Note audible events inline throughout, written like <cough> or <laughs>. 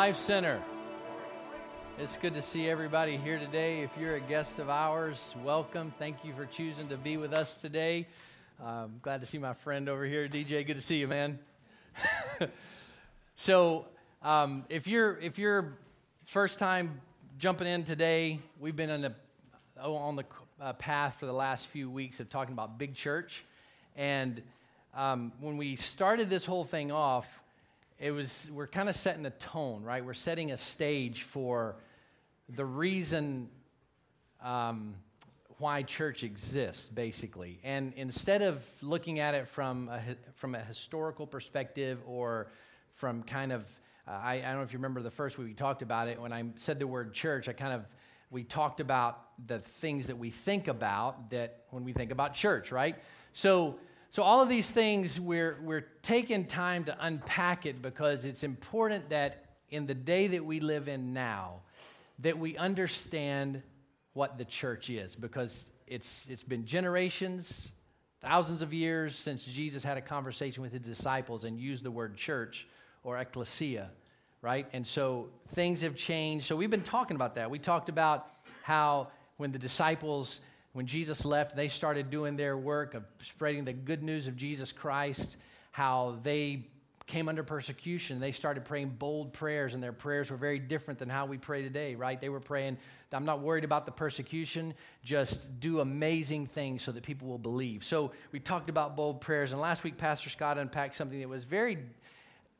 Life Center. It's good to see everybody here today. If you're a guest of ours, welcome. Thank you for choosing to be with us today. I'm glad to see my friend over here, DJ. Good to see you, man. <laughs> so, um, if you're if you're first time jumping in today, we've been on the on the uh, path for the last few weeks of talking about big church, and um, when we started this whole thing off, it was we're kind of setting a tone, right? We're setting a stage for the reason um, why church exists, basically. And instead of looking at it from a, from a historical perspective or from kind of, uh, I, I don't know if you remember the first week we talked about it. When I said the word church, I kind of we talked about the things that we think about that when we think about church, right? So so, all of these things, we're, we're taking time to unpack it because it's important that in the day that we live in now, that we understand what the church is because it's, it's been generations, thousands of years since Jesus had a conversation with his disciples and used the word church or ecclesia, right? And so things have changed. So we've been talking about that. We talked about how when the disciples when Jesus left, they started doing their work of spreading the good news of Jesus Christ, how they came under persecution. They started praying bold prayers, and their prayers were very different than how we pray today, right? They were praying, I'm not worried about the persecution, just do amazing things so that people will believe. So we talked about bold prayers, and last week, Pastor Scott unpacked something that was very,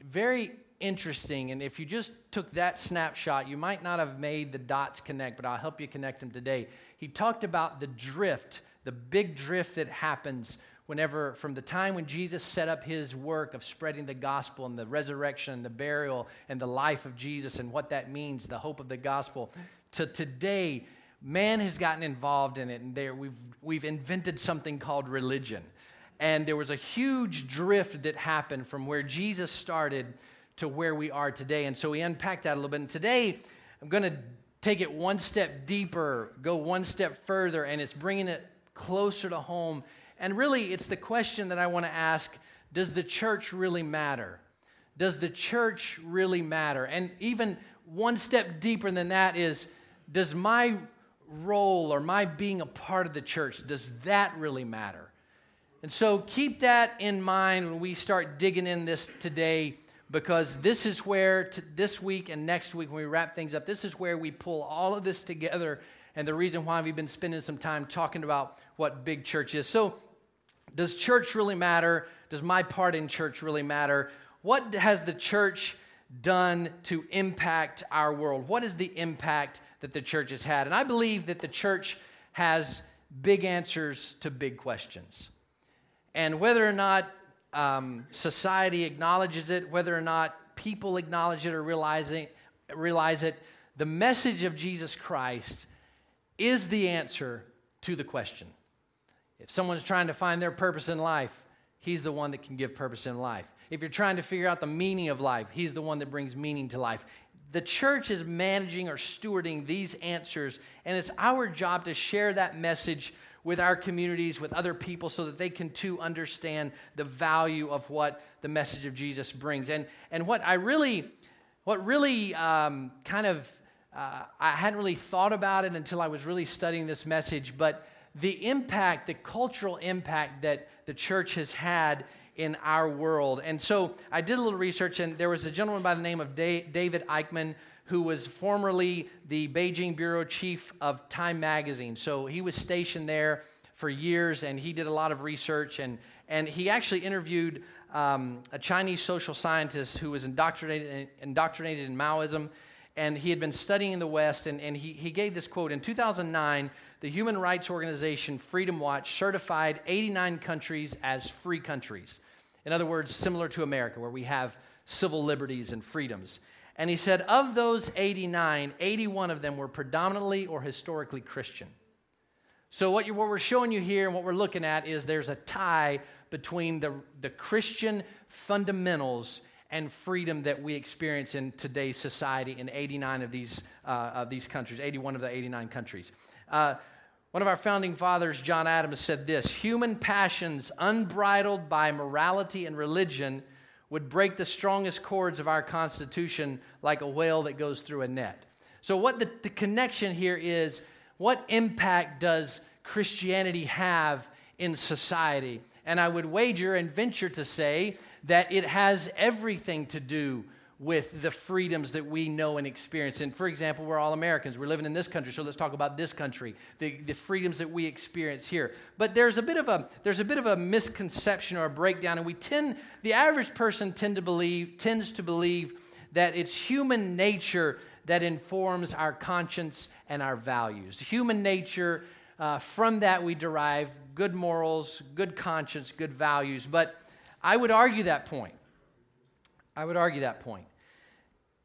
very interesting. And if you just took that snapshot, you might not have made the dots connect, but I'll help you connect them today. He talked about the drift, the big drift that happens whenever, from the time when Jesus set up his work of spreading the gospel and the resurrection and the burial and the life of Jesus and what that means, the hope of the gospel, to today, man has gotten involved in it, and there we've, we've invented something called religion. And there was a huge drift that happened from where Jesus started to where we are today. And so we unpacked that a little bit. And today, I'm going to take it one step deeper, go one step further, and it's bringing it closer to home. And really, it's the question that I want to ask Does the church really matter? Does the church really matter? And even one step deeper than that is Does my role or my being a part of the church, does that really matter? And so keep that in mind when we start digging in this today because this is where t- this week and next week when we wrap things up this is where we pull all of this together and the reason why we've been spending some time talking about what big church is. So does church really matter? Does my part in church really matter? What has the church done to impact our world? What is the impact that the church has had? And i believe that the church has big answers to big questions. And whether or not um, society acknowledges it, whether or not people acknowledge it or realizing, realize it, the message of Jesus Christ is the answer to the question. If someone's trying to find their purpose in life, He's the one that can give purpose in life. If you're trying to figure out the meaning of life, He's the one that brings meaning to life. The church is managing or stewarding these answers, and it's our job to share that message with our communities, with other people, so that they can too understand the value of what the message of Jesus brings. And, and what I really, what really um, kind of, uh, I hadn't really thought about it until I was really studying this message, but the impact, the cultural impact that the church has had in our world. And so I did a little research, and there was a gentleman by the name of David Aikman who was formerly the Beijing bureau chief of Time magazine. So he was stationed there for years and he did a lot of research. And, and he actually interviewed um, a Chinese social scientist who was indoctrinated, indoctrinated in Maoism. And he had been studying in the West. And, and he, he gave this quote In 2009, the human rights organization Freedom Watch certified 89 countries as free countries. In other words, similar to America, where we have civil liberties and freedoms. And he said, of those 89, 81 of them were predominantly or historically Christian. So, what, what we're showing you here and what we're looking at is there's a tie between the, the Christian fundamentals and freedom that we experience in today's society in 89 of these, uh, of these countries, 81 of the 89 countries. Uh, one of our founding fathers, John Adams, said this Human passions unbridled by morality and religion would break the strongest cords of our Constitution like a whale that goes through a net. So, what the, the connection here is what impact does Christianity have in society? And I would wager and venture to say that it has everything to do with the freedoms that we know and experience. And for example, we're all Americans. We're living in this country, so let's talk about this country, the, the freedoms that we experience here. But there's a bit of a there's a bit of a misconception or a breakdown, and we tend the average person tend to believe tends to believe that it's human nature that informs our conscience and our values. Human nature, uh, from that we derive good morals, good conscience, good values. But I would argue that point. I would argue that point.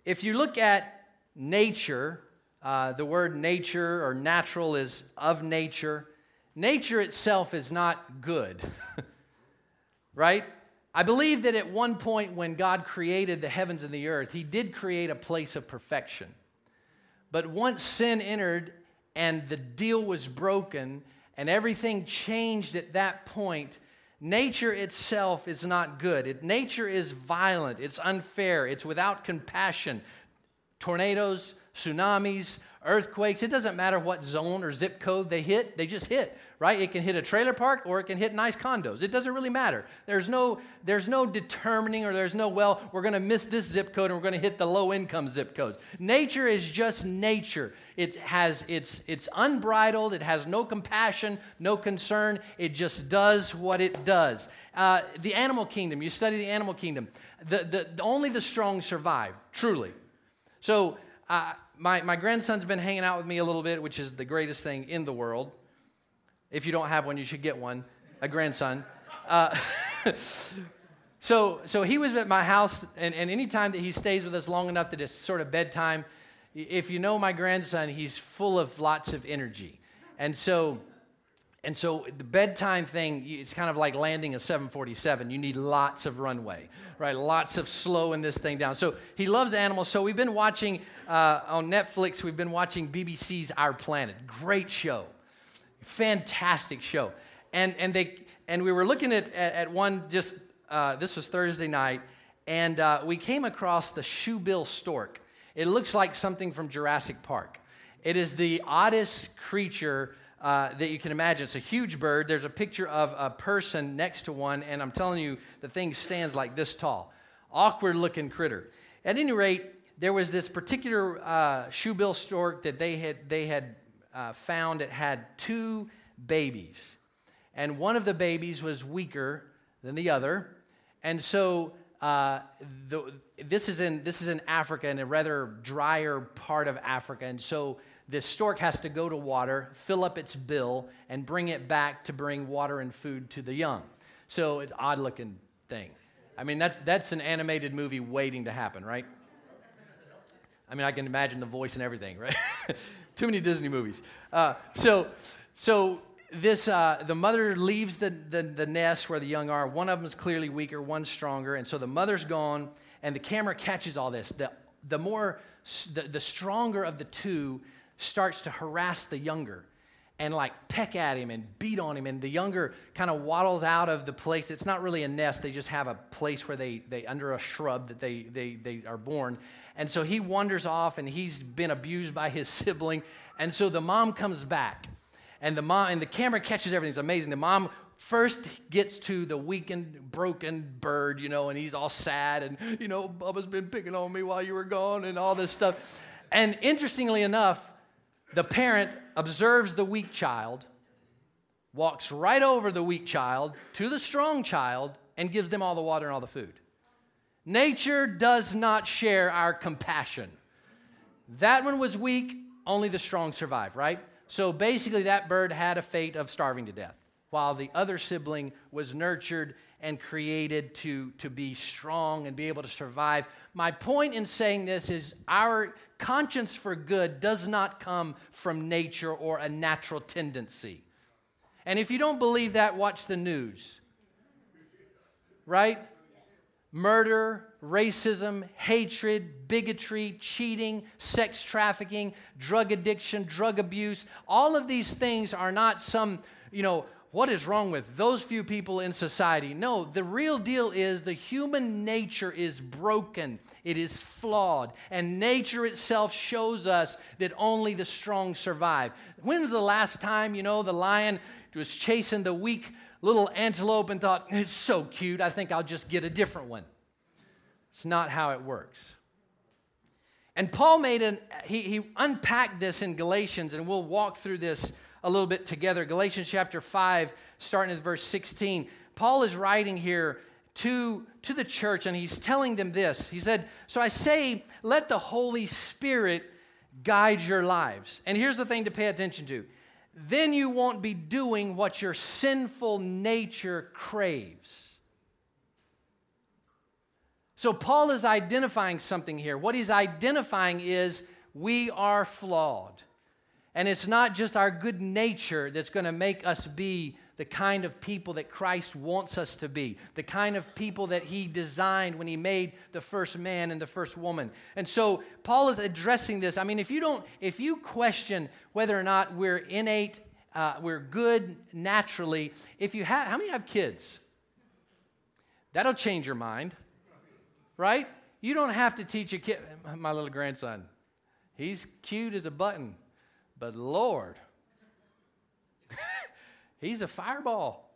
If you look at nature, uh, the word nature or natural is of nature. Nature itself is not good, <laughs> right? I believe that at one point when God created the heavens and the earth, He did create a place of perfection. But once sin entered and the deal was broken and everything changed at that point, Nature itself is not good. It, nature is violent, it's unfair, it's without compassion. Tornadoes, tsunamis, earthquakes, it doesn't matter what zone or zip code they hit, they just hit, right? It can hit a trailer park or it can hit nice condos. It doesn't really matter. There's no, there's no determining or there's no, well, we're going to miss this zip code and we're going to hit the low income zip codes. Nature is just nature. It has it's it's unbridled. It has no compassion, no concern. It just does what it does. Uh, the animal kingdom. You study the animal kingdom. The, the, only the strong survive. Truly. So uh, my my grandson's been hanging out with me a little bit, which is the greatest thing in the world. If you don't have one, you should get one. A grandson. Uh, <laughs> so so he was at my house, and, and anytime that he stays with us long enough that it's sort of bedtime if you know my grandson, he's full of lots of energy. And so, and so the bedtime thing, it's kind of like landing a 747. You need lots of runway, right? Lots of slowing this thing down. So he loves animals. So we've been watching uh, on Netflix, we've been watching BBC's Our Planet. Great show. Fantastic show. And, and, they, and we were looking at, at, at one just, uh, this was Thursday night, and uh, we came across the shoebill stork. It looks like something from Jurassic Park. It is the oddest creature uh, that you can imagine. It's a huge bird. There's a picture of a person next to one, and I'm telling you, the thing stands like this tall. Awkward looking critter. At any rate, there was this particular uh, shoebill stork that they had, they had uh, found that had two babies. And one of the babies was weaker than the other. And so uh, the, this is in this is in Africa in a rather drier part of Africa, and so this stork has to go to water, fill up its bill, and bring it back to bring water and food to the young. So it's odd looking thing. I mean, that's that's an animated movie waiting to happen, right? I mean, I can imagine the voice and everything, right? <laughs> Too many Disney movies. Uh, so, so this uh, the mother leaves the, the, the nest where the young are. One of them is clearly weaker, one's stronger, and so the mother's gone and the camera catches all this. The, the more, the, the stronger of the two starts to harass the younger and like peck at him and beat on him. And the younger kind of waddles out of the place. It's not really a nest, they just have a place where they, they under a shrub that they, they, they are born. And so he wanders off and he's been abused by his <laughs> sibling. And so the mom comes back. And the mom and the camera catches everything. It's amazing. The mom first gets to the weakened, broken bird, you know, and he's all sad and, you know, Bubba's been picking on me while you were gone and all this stuff. And interestingly enough, the parent observes the weak child, walks right over the weak child to the strong child, and gives them all the water and all the food. Nature does not share our compassion. That one was weak, only the strong survive, right? So basically, that bird had a fate of starving to death while the other sibling was nurtured and created to, to be strong and be able to survive. My point in saying this is our conscience for good does not come from nature or a natural tendency. And if you don't believe that, watch the news. Right? Murder, racism, hatred, bigotry, cheating, sex trafficking, drug addiction, drug abuse, all of these things are not some, you know, what is wrong with those few people in society? No, the real deal is the human nature is broken, it is flawed, and nature itself shows us that only the strong survive. When was the last time, you know, the lion was chasing the weak little antelope and thought, it's so cute, I think I'll just get a different one? It's not how it works. And Paul made an, he, he unpacked this in Galatians, and we'll walk through this a little bit together. Galatians chapter 5, starting at verse 16. Paul is writing here to, to the church, and he's telling them this. He said, So I say, let the Holy Spirit guide your lives. And here's the thing to pay attention to then you won't be doing what your sinful nature craves. So, Paul is identifying something here. What he's identifying is we are flawed. And it's not just our good nature that's going to make us be the kind of people that Christ wants us to be, the kind of people that He designed when He made the first man and the first woman. And so Paul is addressing this. I mean, if you don't, if you question whether or not we're innate, uh, we're good naturally, if you have, how many have kids? That'll change your mind, right? You don't have to teach a kid, my little grandson, he's cute as a button. But Lord, <laughs> he's a fireball.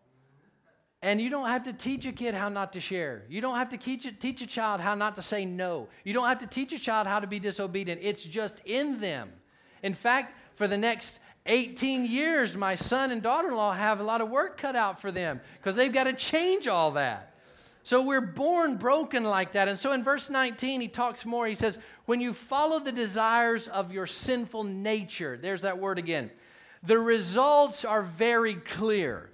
And you don't have to teach a kid how not to share. You don't have to teach a, teach a child how not to say no. You don't have to teach a child how to be disobedient. It's just in them. In fact, for the next 18 years, my son and daughter in law have a lot of work cut out for them because they've got to change all that. So we're born broken like that. And so in verse 19, he talks more. He says, when you follow the desires of your sinful nature, there's that word again, the results are very clear.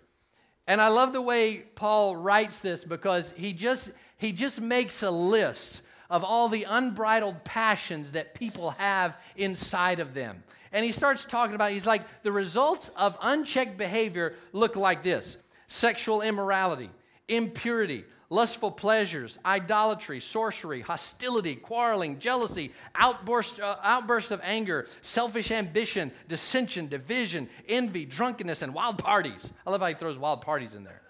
And I love the way Paul writes this because he just he just makes a list of all the unbridled passions that people have inside of them. And he starts talking about he's like the results of unchecked behavior look like this: sexual immorality, impurity, lustful pleasures, idolatry, sorcery, hostility, quarreling, jealousy, outburst, uh, outburst of anger, selfish ambition, dissension, division, envy, drunkenness, and wild parties. I love how he throws wild parties in there.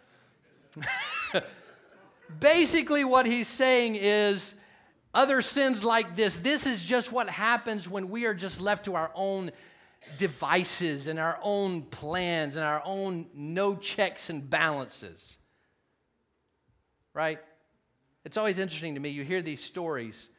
<laughs> Basically, what he's saying is other sins like this, this is just what happens when we are just left to our own devices and our own plans and our own no checks and balances right? It's always interesting to me. You hear these stories,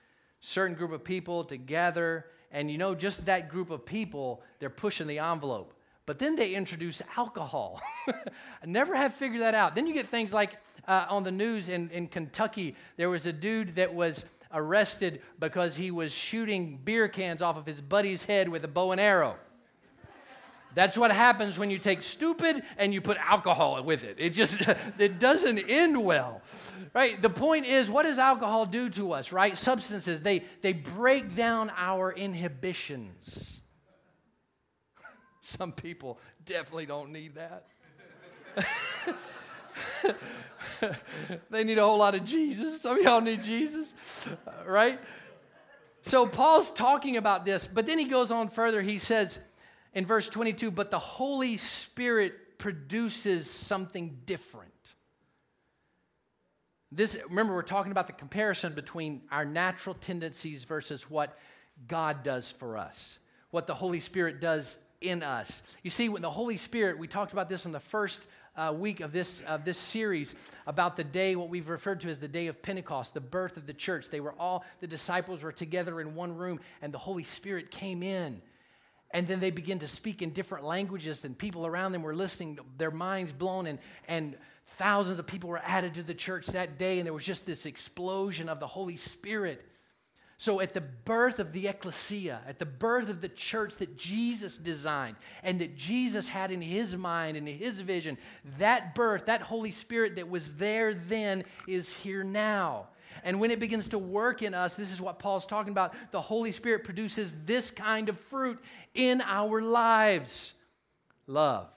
certain group of people together, and you know, just that group of people, they're pushing the envelope. But then they introduce alcohol. I <laughs> never have figured that out. Then you get things like uh, on the news in, in Kentucky, there was a dude that was arrested because he was shooting beer cans off of his buddy's head with a bow and arrow. That's what happens when you take stupid and you put alcohol with it. It just <laughs> it doesn't end well. Right? The point is what does alcohol do to us, right? Substances, they they break down our inhibitions. <laughs> Some people definitely don't need that. <laughs> they need a whole lot of Jesus. Some of y'all need Jesus, right? So Paul's talking about this, but then he goes on further. He says, in verse 22 but the Holy Spirit produces something different. This, remember, we're talking about the comparison between our natural tendencies versus what God does for us, what the Holy Spirit does in us. You see, when the Holy Spirit, we talked about this in the first uh, week of this, of this series about the day, what we've referred to as the day of Pentecost, the birth of the church. They were all, the disciples were together in one room, and the Holy Spirit came in and then they begin to speak in different languages and people around them were listening their minds blown and, and thousands of people were added to the church that day and there was just this explosion of the holy spirit. So at the birth of the ecclesia at the birth of the church that jesus designed and that jesus had in his mind and his vision that birth that holy spirit that was there then is here now and when it begins to work in us, this is what Paul's talking about. The Holy Spirit produces this kind of fruit in our lives love,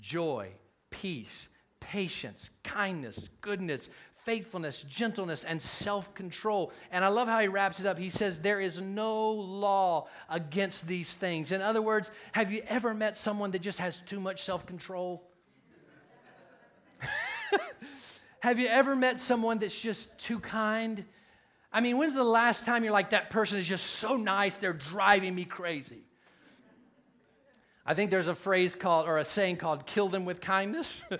joy, peace, patience, kindness, goodness, faithfulness, gentleness, and self control. And I love how he wraps it up. He says, There is no law against these things. In other words, have you ever met someone that just has too much self control? <laughs> Have you ever met someone that's just too kind? I mean, when's the last time you're like, that person is just so nice, they're driving me crazy? I think there's a phrase called, or a saying called, kill them with kindness. <laughs>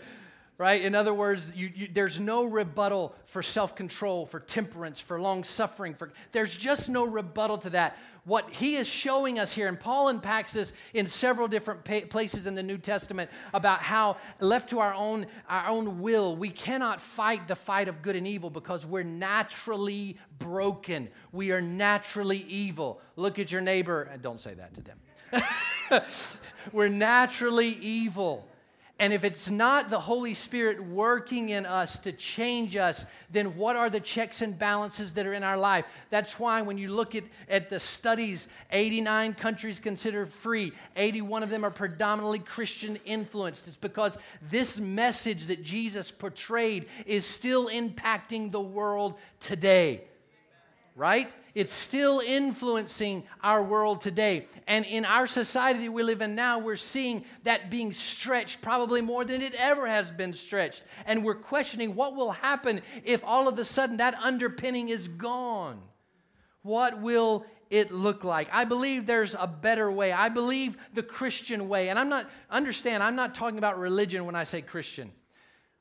right? In other words, you, you, there's no rebuttal for self control, for temperance, for long suffering. For, there's just no rebuttal to that. What he is showing us here, and Paul unpacks this in several different pa- places in the New Testament about how, left to our own, our own will, we cannot fight the fight of good and evil because we're naturally broken. We are naturally evil. Look at your neighbor, and don't say that to them. <laughs> we're naturally evil. And if it's not the Holy Spirit working in us to change us, then what are the checks and balances that are in our life? That's why when you look at, at the studies, 89 countries considered free, 81 of them are predominantly Christian influenced. It's because this message that Jesus portrayed is still impacting the world today, right? It's still influencing our world today. And in our society we live in now, we're seeing that being stretched probably more than it ever has been stretched. And we're questioning what will happen if all of a sudden that underpinning is gone. What will it look like? I believe there's a better way. I believe the Christian way. And I'm not, understand, I'm not talking about religion when I say Christian.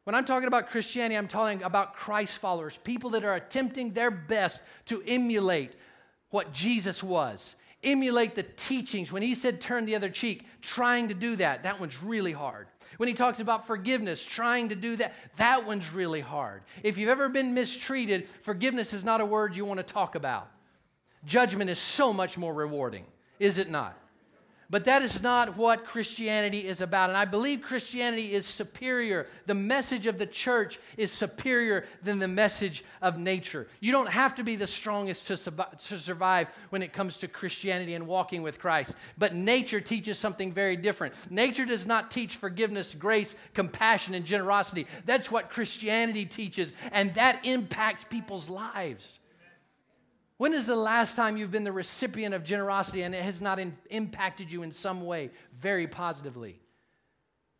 When I'm talking about Christianity, I'm talking about Christ followers, people that are attempting their best to emulate what Jesus was, emulate the teachings. When he said turn the other cheek, trying to do that, that one's really hard. When he talks about forgiveness, trying to do that, that one's really hard. If you've ever been mistreated, forgiveness is not a word you want to talk about. Judgment is so much more rewarding, is it not? But that is not what Christianity is about. And I believe Christianity is superior. The message of the church is superior than the message of nature. You don't have to be the strongest to, to survive when it comes to Christianity and walking with Christ. But nature teaches something very different. Nature does not teach forgiveness, grace, compassion, and generosity. That's what Christianity teaches, and that impacts people's lives. When is the last time you've been the recipient of generosity and it has not in, impacted you in some way very positively?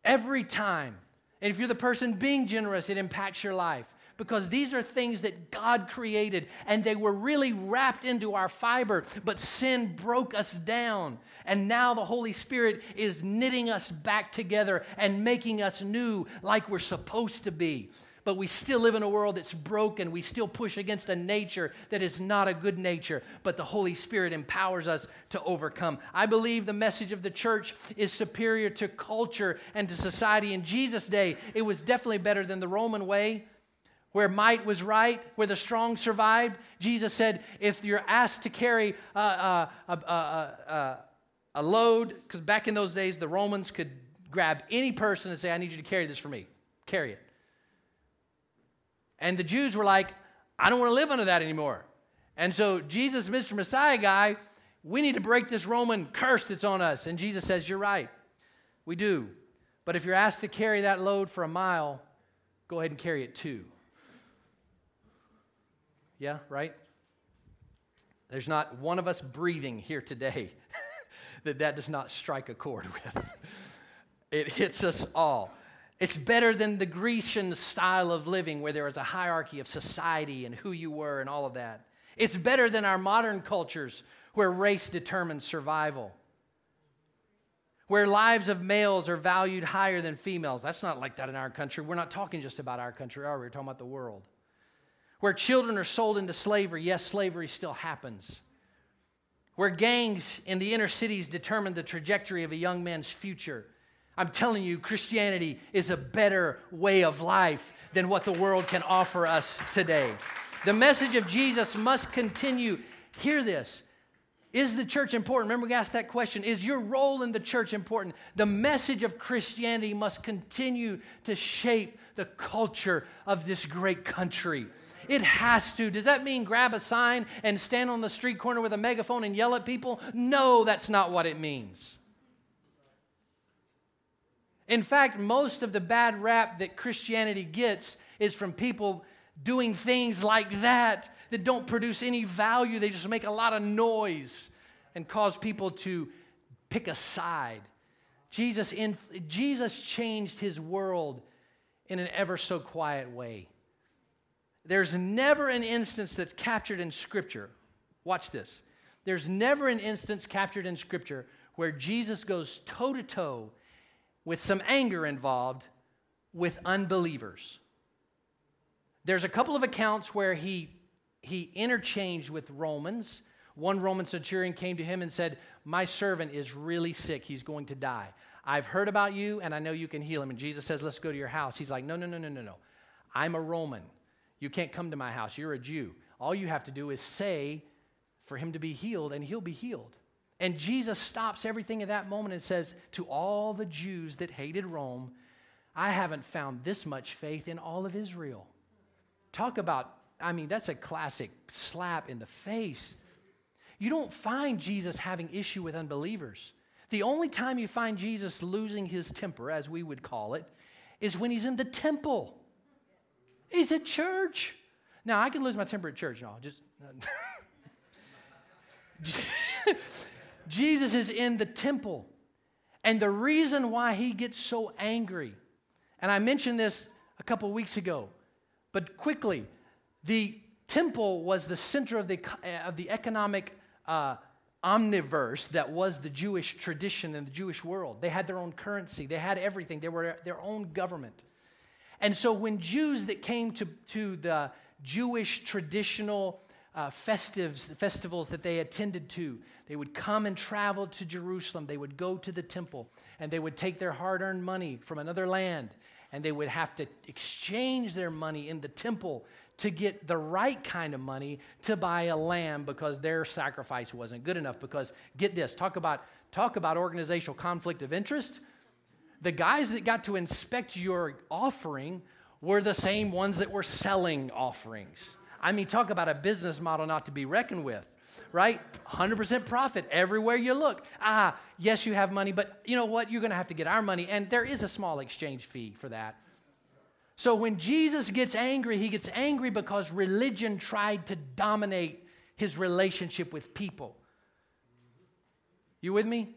Every time. And if you're the person being generous, it impacts your life because these are things that God created and they were really wrapped into our fiber, but sin broke us down. And now the Holy Spirit is knitting us back together and making us new like we're supposed to be but we still live in a world that's broken. We still push against a nature that is not a good nature, but the Holy Spirit empowers us to overcome. I believe the message of the church is superior to culture and to society. In Jesus' day, it was definitely better than the Roman way. Where might was right, where the strong survived. Jesus said, if you're asked to carry uh, uh, a, a, a, a load, because back in those days, the Romans could grab any person and say, I need you to carry this for me. Carry it. And the Jews were like, I don't want to live under that anymore. And so Jesus, Mr. Messiah guy, we need to break this Roman curse that's on us. And Jesus says, You're right. We do. But if you're asked to carry that load for a mile, go ahead and carry it too. Yeah, right? There's not one of us breathing here today <laughs> that that does not strike a chord with. it hits us all. It's better than the Grecian style of living where there was a hierarchy of society and who you were and all of that. It's better than our modern cultures where race determines survival. Where lives of males are valued higher than females. That's not like that in our country. We're not talking just about our country, are we? We're talking about the world. Where children are sold into slavery. Yes, slavery still happens. Where gangs in the inner cities determine the trajectory of a young man's future I'm telling you, Christianity is a better way of life than what the world can offer us today. The message of Jesus must continue. Hear this. Is the church important? Remember, we asked that question. Is your role in the church important? The message of Christianity must continue to shape the culture of this great country. It has to. Does that mean grab a sign and stand on the street corner with a megaphone and yell at people? No, that's not what it means. In fact, most of the bad rap that Christianity gets is from people doing things like that that don't produce any value. They just make a lot of noise and cause people to pick a side. Jesus, in, Jesus changed his world in an ever so quiet way. There's never an instance that's captured in Scripture. Watch this. There's never an instance captured in Scripture where Jesus goes toe to toe with some anger involved with unbelievers. There's a couple of accounts where he, he interchanged with Romans. One Roman centurion came to him and said, My servant is really sick. He's going to die. I've heard about you and I know you can heal him. And Jesus says, Let's go to your house. He's like, No, no, no, no, no, no. I'm a Roman. You can't come to my house. You're a Jew. All you have to do is say for him to be healed, and he'll be healed. And Jesus stops everything at that moment and says, To all the Jews that hated Rome, I haven't found this much faith in all of Israel. Talk about, I mean, that's a classic slap in the face. You don't find Jesus having issue with unbelievers. The only time you find Jesus losing his temper, as we would call it, is when he's in the temple. He's at church. Now, I can lose my temper at church. No, just. <laughs> Jesus is in the temple. And the reason why he gets so angry, and I mentioned this a couple weeks ago, but quickly, the temple was the center of the, of the economic uh, omniverse that was the Jewish tradition and the Jewish world. They had their own currency, they had everything, they were their own government. And so when Jews that came to, to the Jewish traditional uh, festives, festivals that they attended to. They would come and travel to Jerusalem. They would go to the temple and they would take their hard earned money from another land and they would have to exchange their money in the temple to get the right kind of money to buy a lamb because their sacrifice wasn't good enough. Because get this, talk about, talk about organizational conflict of interest. The guys that got to inspect your offering were the same ones that were selling offerings. I mean, talk about a business model not to be reckoned with, right? 100% profit everywhere you look. Ah, yes, you have money, but you know what? You're going to have to get our money, and there is a small exchange fee for that. So when Jesus gets angry, he gets angry because religion tried to dominate his relationship with people. You with me?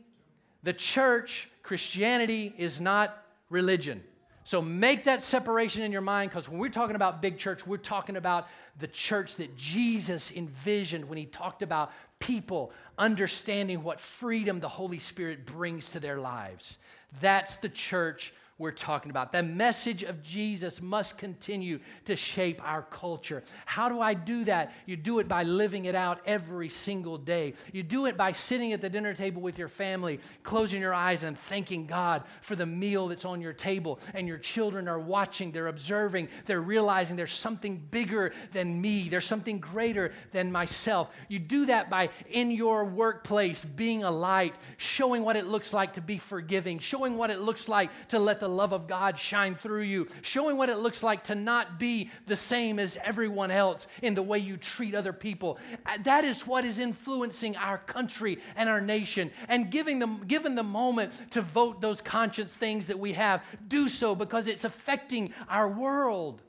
The church, Christianity, is not religion. So make that separation in your mind because when we're talking about big church, we're talking about the church that Jesus envisioned when he talked about people understanding what freedom the Holy Spirit brings to their lives. That's the church we're talking about. The message of Jesus must continue to shape our culture. How do I do that? You do it by living it out every single day. You do it by sitting at the dinner table with your family, closing your eyes and thanking God for the meal that's on your table. And your children are watching, they're observing, they're realizing there's something bigger than me, there's something greater than myself. You do that by in your workplace being a light, showing what it looks like to be forgiving, showing what it looks like to let the the love of God shine through you, showing what it looks like to not be the same as everyone else in the way you treat other people. Uh, that is what is influencing our country and our nation. And giving them, given the moment to vote those conscience things that we have, do so because it's affecting our world.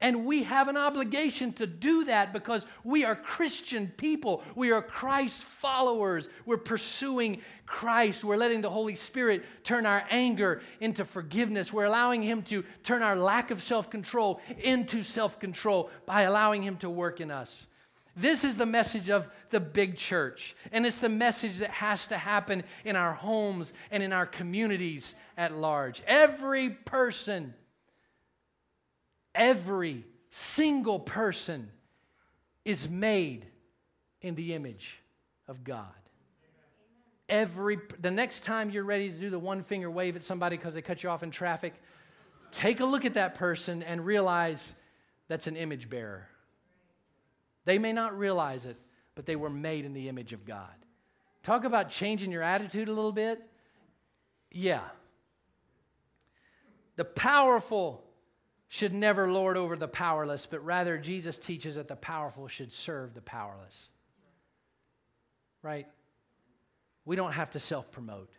And we have an obligation to do that because we are Christian people. We are Christ followers. We're pursuing Christ. We're letting the Holy Spirit turn our anger into forgiveness. We're allowing Him to turn our lack of self control into self control by allowing Him to work in us. This is the message of the big church. And it's the message that has to happen in our homes and in our communities at large. Every person Every single person is made in the image of God. Every the next time you're ready to do the one finger wave at somebody because they cut you off in traffic, take a look at that person and realize that's an image bearer. They may not realize it, but they were made in the image of God. Talk about changing your attitude a little bit. Yeah. The powerful should never lord over the powerless, but rather Jesus teaches that the powerful should serve the powerless. Right? We don't have to self promote.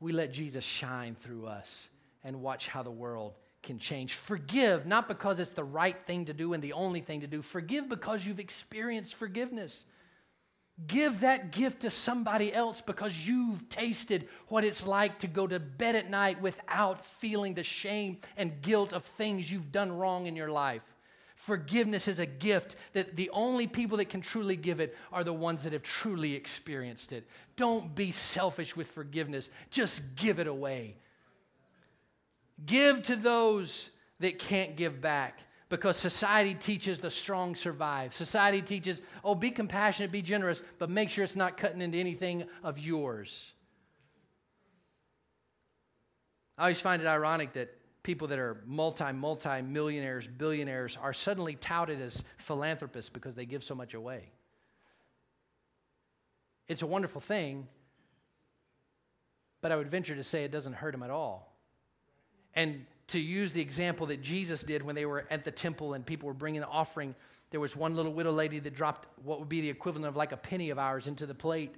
We let Jesus shine through us and watch how the world can change. Forgive, not because it's the right thing to do and the only thing to do. Forgive because you've experienced forgiveness. Give that gift to somebody else because you've tasted what it's like to go to bed at night without feeling the shame and guilt of things you've done wrong in your life. Forgiveness is a gift that the only people that can truly give it are the ones that have truly experienced it. Don't be selfish with forgiveness, just give it away. Give to those that can't give back because society teaches the strong survive. Society teaches, oh, be compassionate, be generous, but make sure it's not cutting into anything of yours. I always find it ironic that people that are multi, multi millionaires, billionaires are suddenly touted as philanthropists because they give so much away. It's a wonderful thing, but I would venture to say it doesn't hurt them at all. And to use the example that Jesus did when they were at the temple and people were bringing the offering, there was one little widow lady that dropped what would be the equivalent of like a penny of ours into the plate.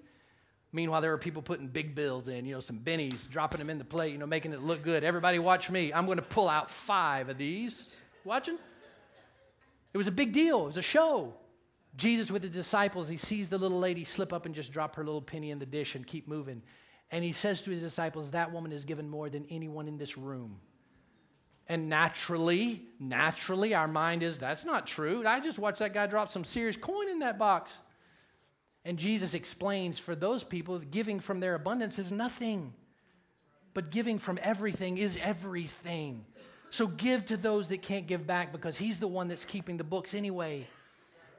Meanwhile, there were people putting big bills in, you know, some bennies, dropping them in the plate, you know, making it look good. Everybody watch me. I'm going to pull out five of these. Watching? It was a big deal. It was a show. Jesus with the disciples, he sees the little lady slip up and just drop her little penny in the dish and keep moving. And he says to his disciples, That woman has given more than anyone in this room. And naturally, naturally, our mind is, that's not true. I just watched that guy drop some serious coin in that box. And Jesus explains for those people, giving from their abundance is nothing, but giving from everything is everything. So give to those that can't give back because He's the one that's keeping the books anyway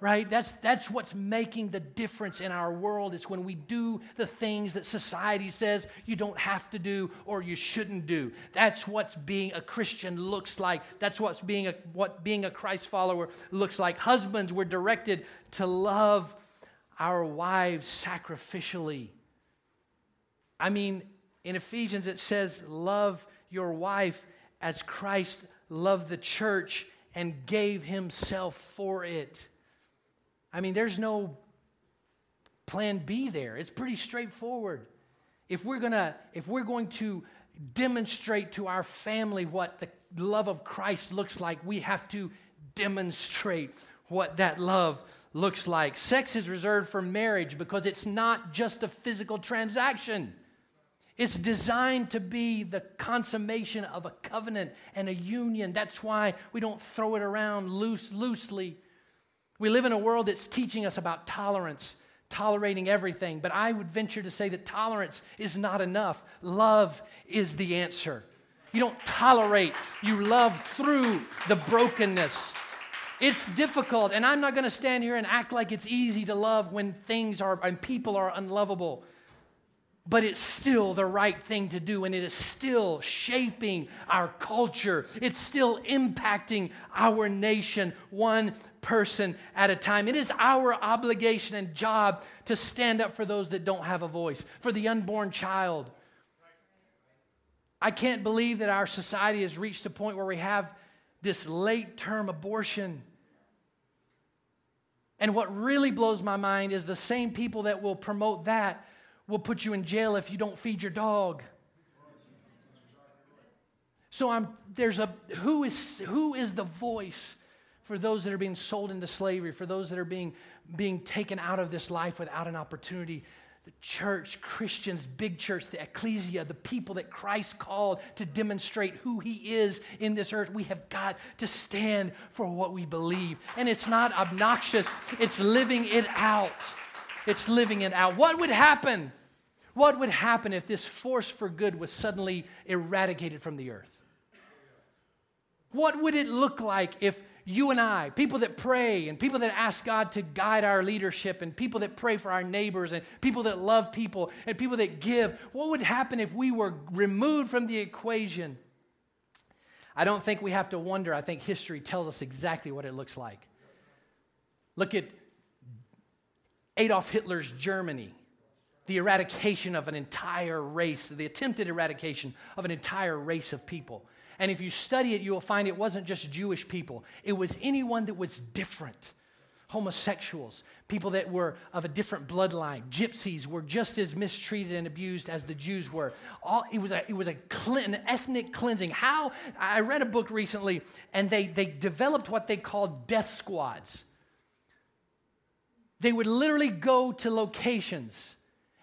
right? That's, that's what's making the difference in our world. It's when we do the things that society says you don't have to do or you shouldn't do. That's what being a Christian looks like. That's what's being a, what being a Christ follower looks like. Husbands, we're directed to love our wives sacrificially. I mean, in Ephesians it says, Love your wife as Christ loved the church and gave himself for it. I mean, there's no plan B there. It's pretty straightforward. If we're gonna, if we're going to demonstrate to our family what the love of Christ looks like, we have to demonstrate what that love looks like. Sex is reserved for marriage because it's not just a physical transaction. It's designed to be the consummation of a covenant and a union. That's why we don't throw it around loose, loosely. We live in a world that's teaching us about tolerance, tolerating everything, but I would venture to say that tolerance is not enough. Love is the answer. You don't tolerate, you love through the brokenness. It's difficult, and I'm not going to stand here and act like it's easy to love when things are and people are unlovable but it's still the right thing to do, and it is still shaping our culture. It's still impacting our nation one person at a time. It is our obligation and job to stand up for those that don't have a voice, for the unborn child. I can't believe that our society has reached a point where we have this late term abortion. And what really blows my mind is the same people that will promote that will put you in jail if you don't feed your dog. So I'm, there's a who is who is the voice for those that are being sold into slavery, for those that are being being taken out of this life without an opportunity. The church, Christians, big church, the ecclesia, the people that Christ called to demonstrate who he is in this earth, we have got to stand for what we believe. And it's not obnoxious, it's living it out. It's living it out. What would happen? What would happen if this force for good was suddenly eradicated from the earth? What would it look like if you and I, people that pray and people that ask God to guide our leadership and people that pray for our neighbors and people that love people and people that give, what would happen if we were removed from the equation? I don't think we have to wonder. I think history tells us exactly what it looks like. Look at Adolf Hitler's Germany, the eradication of an entire race, the attempted eradication of an entire race of people. And if you study it, you will find it wasn't just Jewish people, it was anyone that was different. Homosexuals, people that were of a different bloodline, gypsies were just as mistreated and abused as the Jews were. All, it was, a, it was a an ethnic cleansing. How? I read a book recently, and they, they developed what they called death squads They would literally go to locations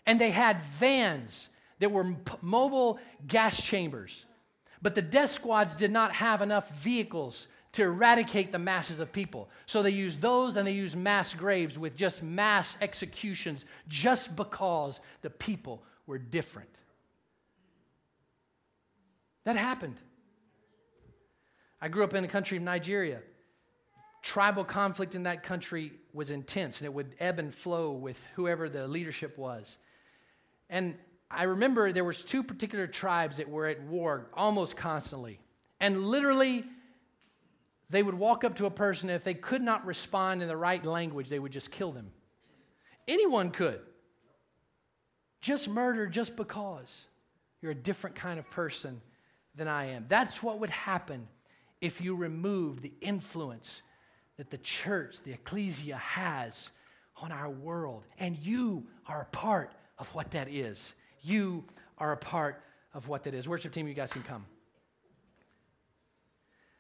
and they had vans that were mobile gas chambers. But the death squads did not have enough vehicles to eradicate the masses of people. So they used those and they used mass graves with just mass executions just because the people were different. That happened. I grew up in the country of Nigeria. Tribal conflict in that country was intense and it would ebb and flow with whoever the leadership was. And I remember there was two particular tribes that were at war almost constantly. And literally they would walk up to a person, and if they could not respond in the right language, they would just kill them. Anyone could. Just murder just because you're a different kind of person than I am. That's what would happen if you removed the influence that the church, the ecclesia, has on our world. And you are a part of what that is. You are a part of what that is. Worship team, you guys can come.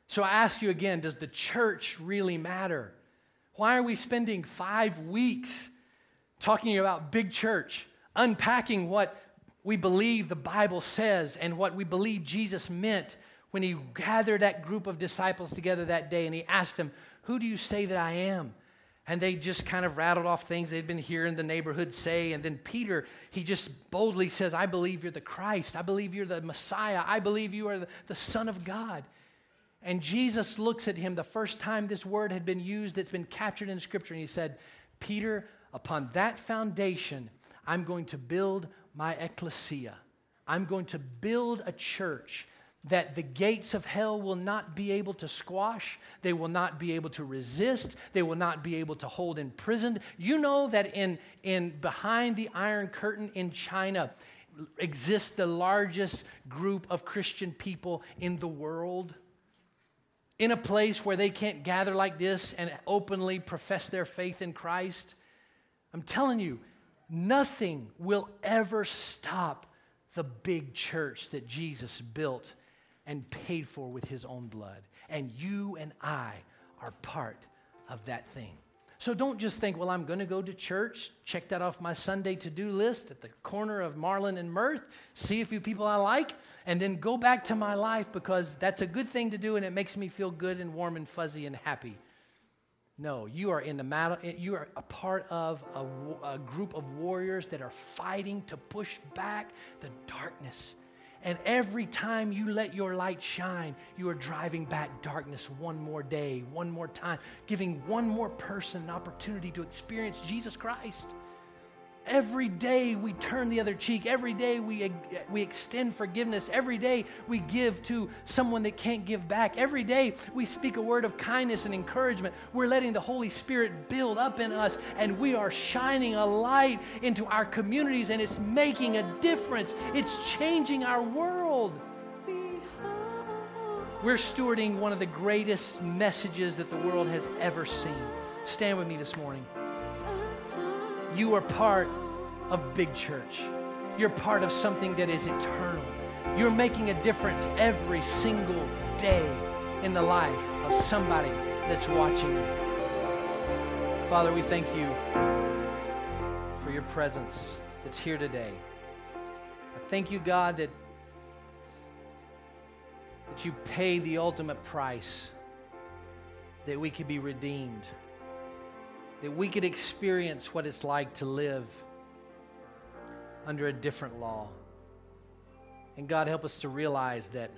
So I ask you again does the church really matter? Why are we spending five weeks talking about big church, unpacking what we believe the Bible says and what we believe Jesus meant when he gathered that group of disciples together that day and he asked them, Who do you say that I am? And they just kind of rattled off things they'd been hearing the neighborhood say. And then Peter, he just boldly says, I believe you're the Christ. I believe you're the Messiah. I believe you are the, Son of God. And Jesus looks at him the first time this word had been used that's been captured in Scripture, and he said, Peter, upon that foundation, I'm going to build my ecclesia. I'm going to build a church that the gates of hell will not be able to squash, they will not be able to resist, they will not be able to hold imprisoned. You know that in, in behind the iron curtain in China exists the largest group of Christian people in the world in a place where they can't gather like this and openly profess their faith in Christ. I'm telling you, nothing will ever stop the big church that Jesus built and paid for with his own blood. And you and I are part of that thing. So don't just think, well, I'm going to go to church, check that off my Sunday to do list at the corner of Marlin and Mirth, see a few people I like, and then go back to my life because that's a good thing to do and it makes me feel good and warm and fuzzy and happy. No, you are in the matter, you are a part of a, a group of warriors that are fighting to push back the darkness and every time you let your light shine, you are driving back darkness one more day, one more time, giving one more person an opportunity to experience Jesus Christ. Every day we turn the other cheek. Every day we, uh, we extend forgiveness. Every day we give to someone that can't give back. Every day we speak a word of kindness and encouragement. We're letting the Holy Spirit build up in us and we are shining a light into our communities and it's making a difference. It's changing our world. We're stewarding one of the greatest messages that the world has ever seen. Stand with me this morning. You are part of big church. You're part of something that is eternal. You're making a difference every single day in the life of somebody that's watching you. Father, we thank you for your presence that's here today. I thank you, God, that, that you paid the ultimate price that we could be redeemed that we could experience what it's like to live under a different law. And God, help us to realize that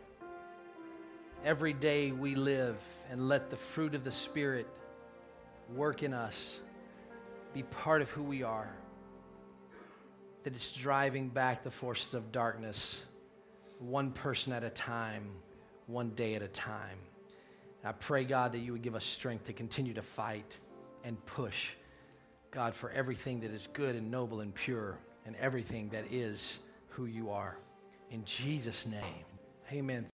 every day we live and let the fruit of the Spirit work in us, be part of who we are, that it's driving back the forces of darkness one person at a time, one day at a time. I pray, God, that you would give us strength to continue to fight and push, God, for everything that is good and noble and pure and everything that is who you are. In Jesus' name, amen.